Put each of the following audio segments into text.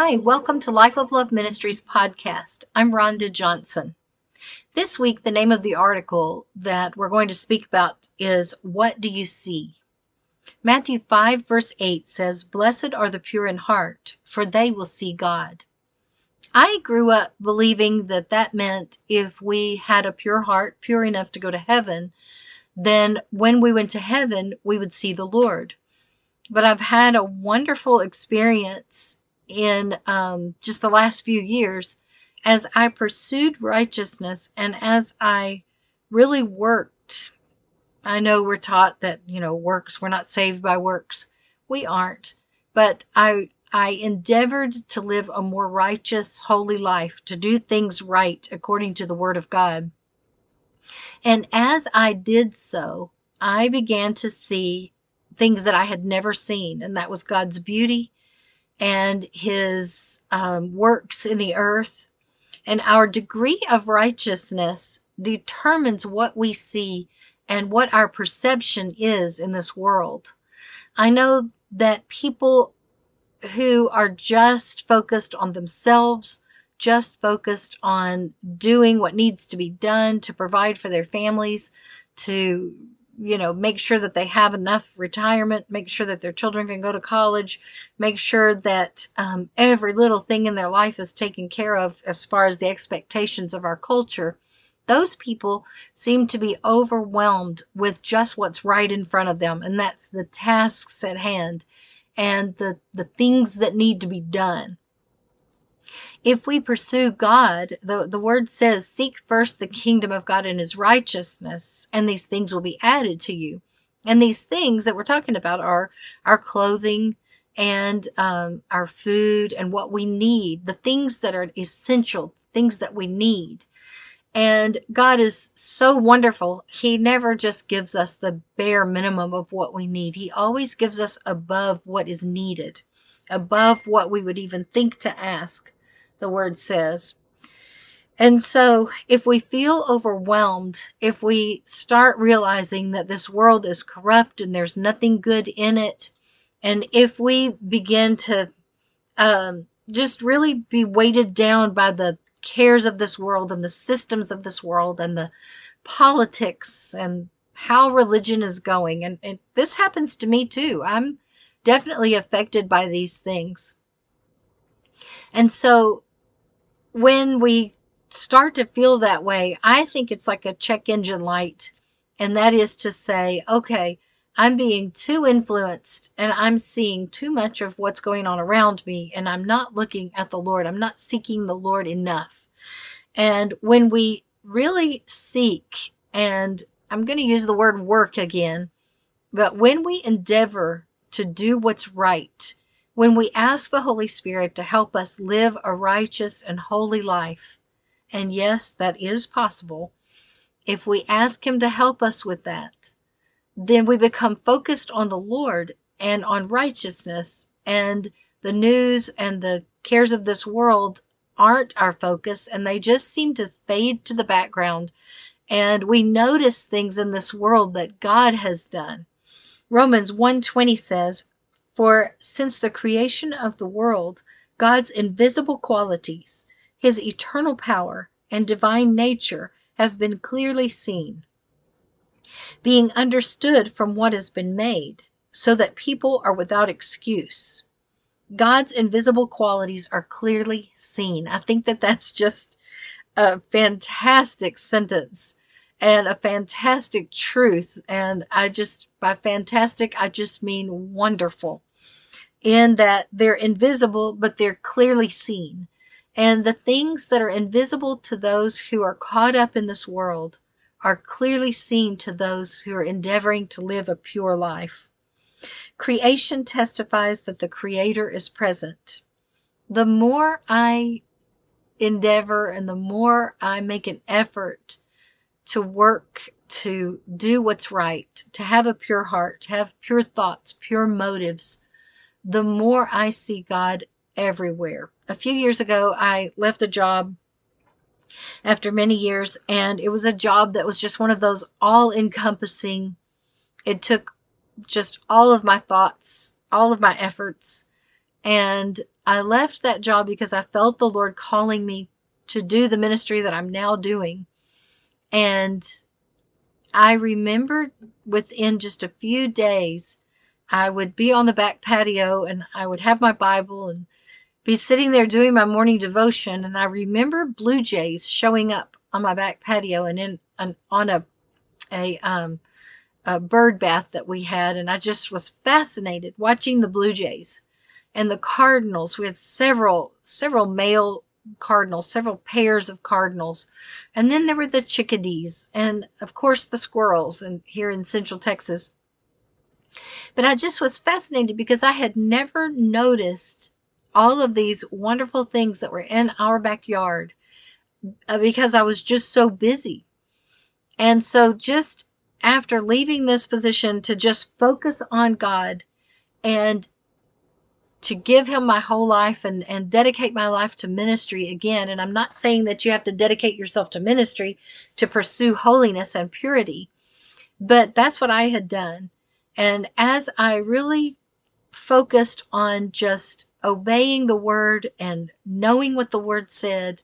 Hi, welcome to Life of Love Ministries podcast. I'm Rhonda Johnson. This week, the name of the article that we're going to speak about is What Do You See? Matthew 5, verse 8 says, Blessed are the pure in heart, for they will see God. I grew up believing that that meant if we had a pure heart, pure enough to go to heaven, then when we went to heaven, we would see the Lord. But I've had a wonderful experience in um, just the last few years as I pursued righteousness and as I really worked. I know we're taught that, you know, works, we're not saved by works. We aren't. But I, I endeavored to live a more righteous, holy life, to do things right according to the Word of God. And as I did so, I began to see things that I had never seen, and that was God's beauty and his um, works in the earth. And our degree of righteousness determines what we see and what our perception is in this world. I know that people who are just focused on themselves, just focused on doing what needs to be done to provide for their families, to you know, make sure that they have enough retirement, make sure that their children can go to college, make sure that um, every little thing in their life is taken care of as far as the expectations of our culture. Those people seem to be overwhelmed with just what's right in front of them, and that's the tasks at hand and the, the things that need to be done if we pursue God, the, the word says, seek first the kingdom of God and his righteousness, and these things will be added to you. And these things that we're talking about are our clothing and um, our food and what we need, the things that are essential, things that we need. And God is so wonderful. He never just gives us the bare minimum of what we need. He always gives us above what is needed, above what we would even think to ask the word says. And so, if we feel overwhelmed, if we start realizing that this world is corrupt and there's nothing good in it, and if we begin to um, just really be weighted down by the cares of this world and the systems of this world and the politics and how religion is going, and, and this happens to me too. I'm definitely affected by these things. And so when we start to feel that way, I think it's like a check engine light. And that is to say, okay, I'm being too influenced and I'm seeing too much of what's going on around me and I'm not looking at the Lord. I'm not seeking the Lord enough. And when we really seek, and I'm going to use the word work again, but when we endeavor to do what's right, when we ask the Holy Spirit to help us live a righteous and holy life, and yes, that is possible, if we ask Him to help us with that, then we become focused on the Lord and on righteousness, and the news and the cares of this world aren't our focus, and they just seem to fade to the background. And we notice things in this world that God has done. Romans 1:20 says, for since the creation of the world, God's invisible qualities, his eternal power, and divine nature have been clearly seen, being understood from what has been made, so that people are without excuse. God's invisible qualities are clearly seen. I think that that's just a fantastic sentence and a fantastic truth. And I just, by fantastic, I just mean wonderful in that they're invisible, but they're clearly seen. And the things that are invisible to those who are caught up in this world are clearly seen to those who are endeavoring to live a pure life. Creation testifies that the Creator is present. The more I endeavor and the more I make an effort to work to do what's right, to have a pure heart, to have pure thoughts, pure motives, the more I see God everywhere. A few years ago, I left a job after many years, and it was a job that was just one of those all encompassing. It took just all of my thoughts, all of my efforts, and I left that job because I felt the Lord calling me to do the ministry that I'm now doing. And I remembered within just a few days, I would be on the back patio and I would have my Bible and be sitting there doing my morning devotion. And I remember blue jays showing up on my back patio and in an, on a a um, a bird bath that we had, and I just was fascinated watching the blue jays and the cardinals. We had several several male cardinals, several pairs of cardinals, and then there were the chickadees, and of course the squirrels, and here in Central Texas. But I just was fascinated because I had never noticed all of these wonderful things that were in our backyard uh, because I was just so busy. And so just after leaving this position to just focus on God and to give him my whole life and, and dedicate my life to ministry again. And I'm not saying that you have to dedicate yourself to ministry to pursue holiness and purity, but that's what I had done. And as I really focused on just obeying the word and knowing what the word said,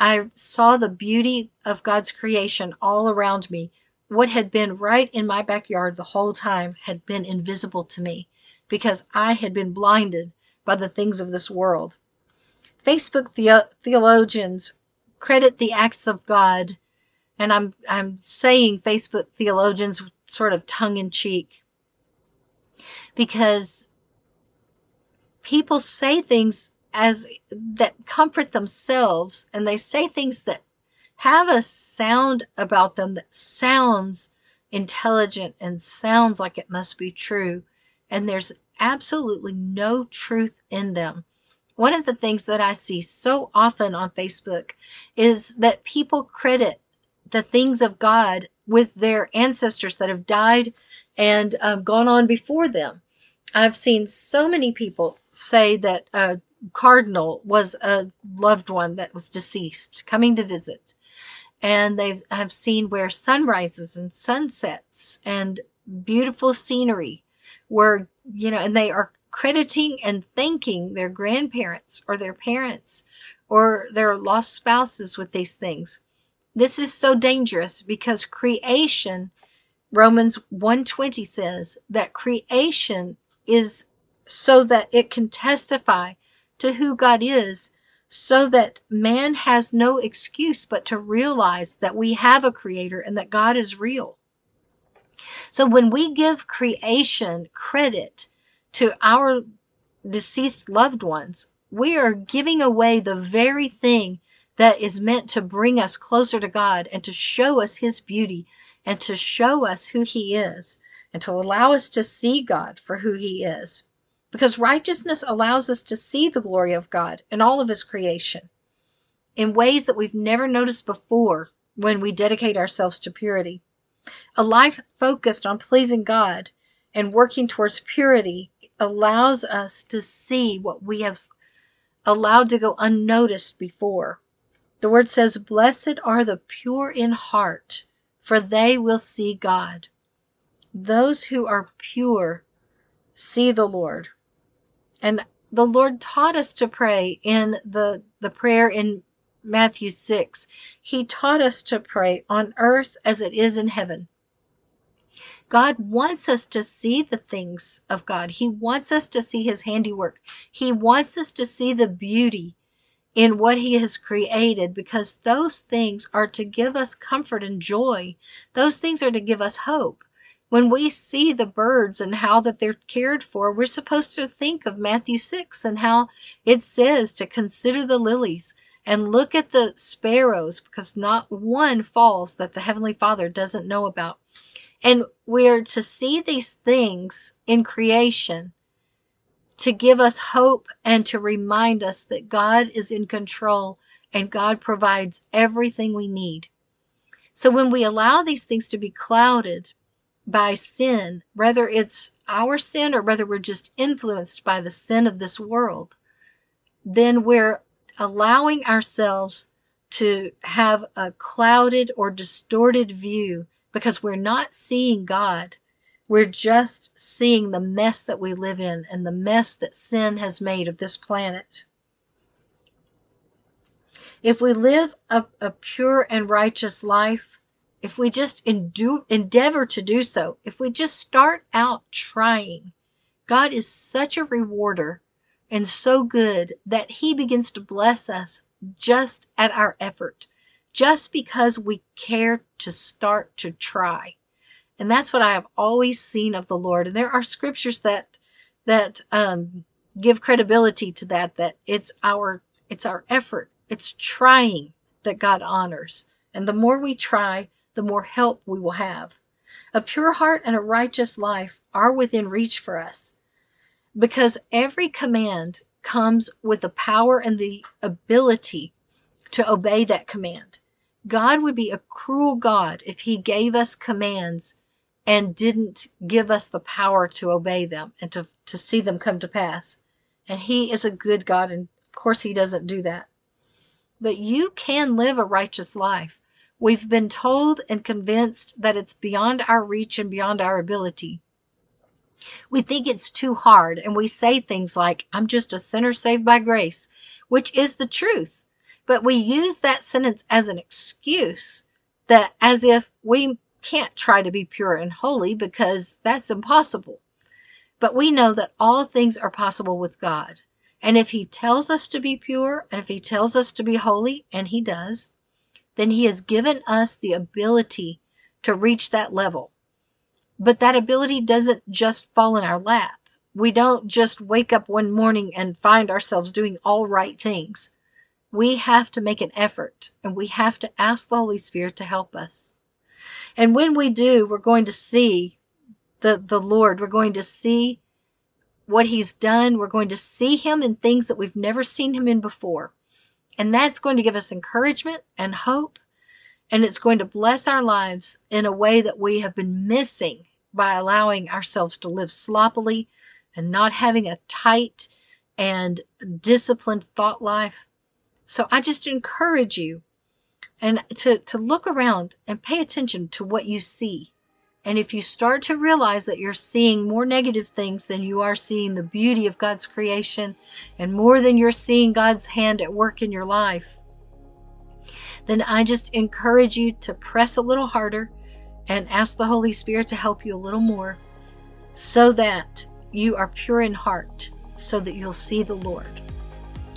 I saw the beauty of God's creation all around me. What had been right in my backyard the whole time had been invisible to me because I had been blinded by the things of this world. Facebook the- theologians credit the acts of God, and I'm I'm saying Facebook theologians sort of tongue in cheek because people say things as that comfort themselves and they say things that have a sound about them that sounds intelligent and sounds like it must be true and there's absolutely no truth in them. One of the things that I see so often on Facebook is that people credit the things of God with their ancestors that have died and um, gone on before them. I've seen so many people say that a cardinal was a loved one that was deceased coming to visit. And they have seen where sunrises and sunsets and beautiful scenery were, you know, and they are crediting and thanking their grandparents or their parents or their lost spouses with these things. This is so dangerous because creation Romans 120 says that creation is so that it can testify to who God is so that man has no excuse but to realize that we have a creator and that God is real. So when we give creation credit to our deceased loved ones, we are giving away the very thing that is meant to bring us closer to God and to show us His beauty and to show us who He is and to allow us to see God for who He is. Because righteousness allows us to see the glory of God in all of His creation in ways that we've never noticed before when we dedicate ourselves to purity. A life focused on pleasing God and working towards purity allows us to see what we have allowed to go unnoticed before. The word says, Blessed are the pure in heart, for they will see God. Those who are pure see the Lord. And the Lord taught us to pray in the, the prayer in Matthew 6. He taught us to pray on earth as it is in heaven. God wants us to see the things of God. He wants us to see His handiwork. He wants us to see the beauty in what He has created because those things are to give us comfort and joy. Those things are to give us hope. When we see the birds and how that they're cared for, we're supposed to think of Matthew 6 and how it says to consider the lilies and look at the sparrows because not one falls that the Heavenly Father doesn't know about. And we're to see these things in creation to give us hope and to remind us that God is in control and God provides everything we need. So when we allow these things to be clouded by sin, whether it's our sin or whether we're just influenced by the sin of this world, then we're allowing ourselves to have a clouded or distorted view because we're not seeing God We're just seeing the mess that we live in and the mess that sin has made of this planet. If we live a, a pure and righteous life, if we just endeavor to do so, if we just start out trying, God is such a rewarder and so good that He begins to bless us just at our effort, just because we care to start to try. And that's what I have always seen of the Lord. And there are scriptures that that um, give credibility to that. That it's our it's our effort, it's trying that God honors. And the more we try, the more help we will have. A pure heart and a righteous life are within reach for us because every command comes with the power and the ability to obey that command. God would be a cruel God if he gave us commands and didn't give us the power to obey them and to, to see them come to pass. And He is a good God, and of course, He doesn't do that. But you can live a righteous life. We've been told and convinced that it's beyond our reach and beyond our ability. We think it's too hard, and we say things like, I'm just a sinner saved by grace, which is the truth. But we use that sentence as an excuse that as if we can't try to be pure and holy because that's impossible. But we know that all things are possible with God. And if He tells us to be pure, and if He tells us to be holy, and He does, then He has given us the ability to reach that level. But that ability doesn't just fall in our lap. We don't just wake up one morning and find ourselves doing all right things. We have to make an effort and we have to ask the Holy Spirit to help us. And when we do, we're going to see the, the Lord. We're going to see what He's done. We're going to see Him in things that we've never seen Him in before. And that's going to give us encouragement and hope. And it's going to bless our lives in a way that we have been missing by allowing ourselves to live sloppily and not having a tight and disciplined thought life. So I just encourage you and to, to look around and pay attention to what you see. And if you start to realize that you're seeing more negative things than you are seeing the beauty of God's creation and more than you're seeing God's hand at work in your life, then I just encourage you to press a little harder and ask the Holy Spirit to help you a little more so that you are pure in heart, so that you'll see the Lord.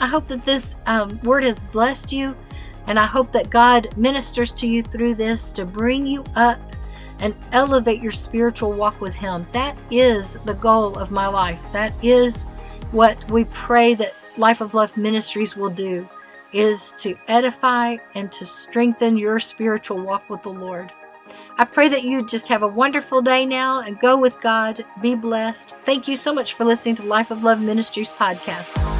I hope that this um, word has blessed you and I hope that God ministers to you through this to bring you up and elevate your spiritual walk with Him. That is the goal of my life. That is what we pray that Life of Love Ministries will do is to edify and to strengthen your spiritual walk with the Lord. I pray that you just have a wonderful day now and go with God. Be blessed. Thank you so much for listening to Life of Love Ministries podcast.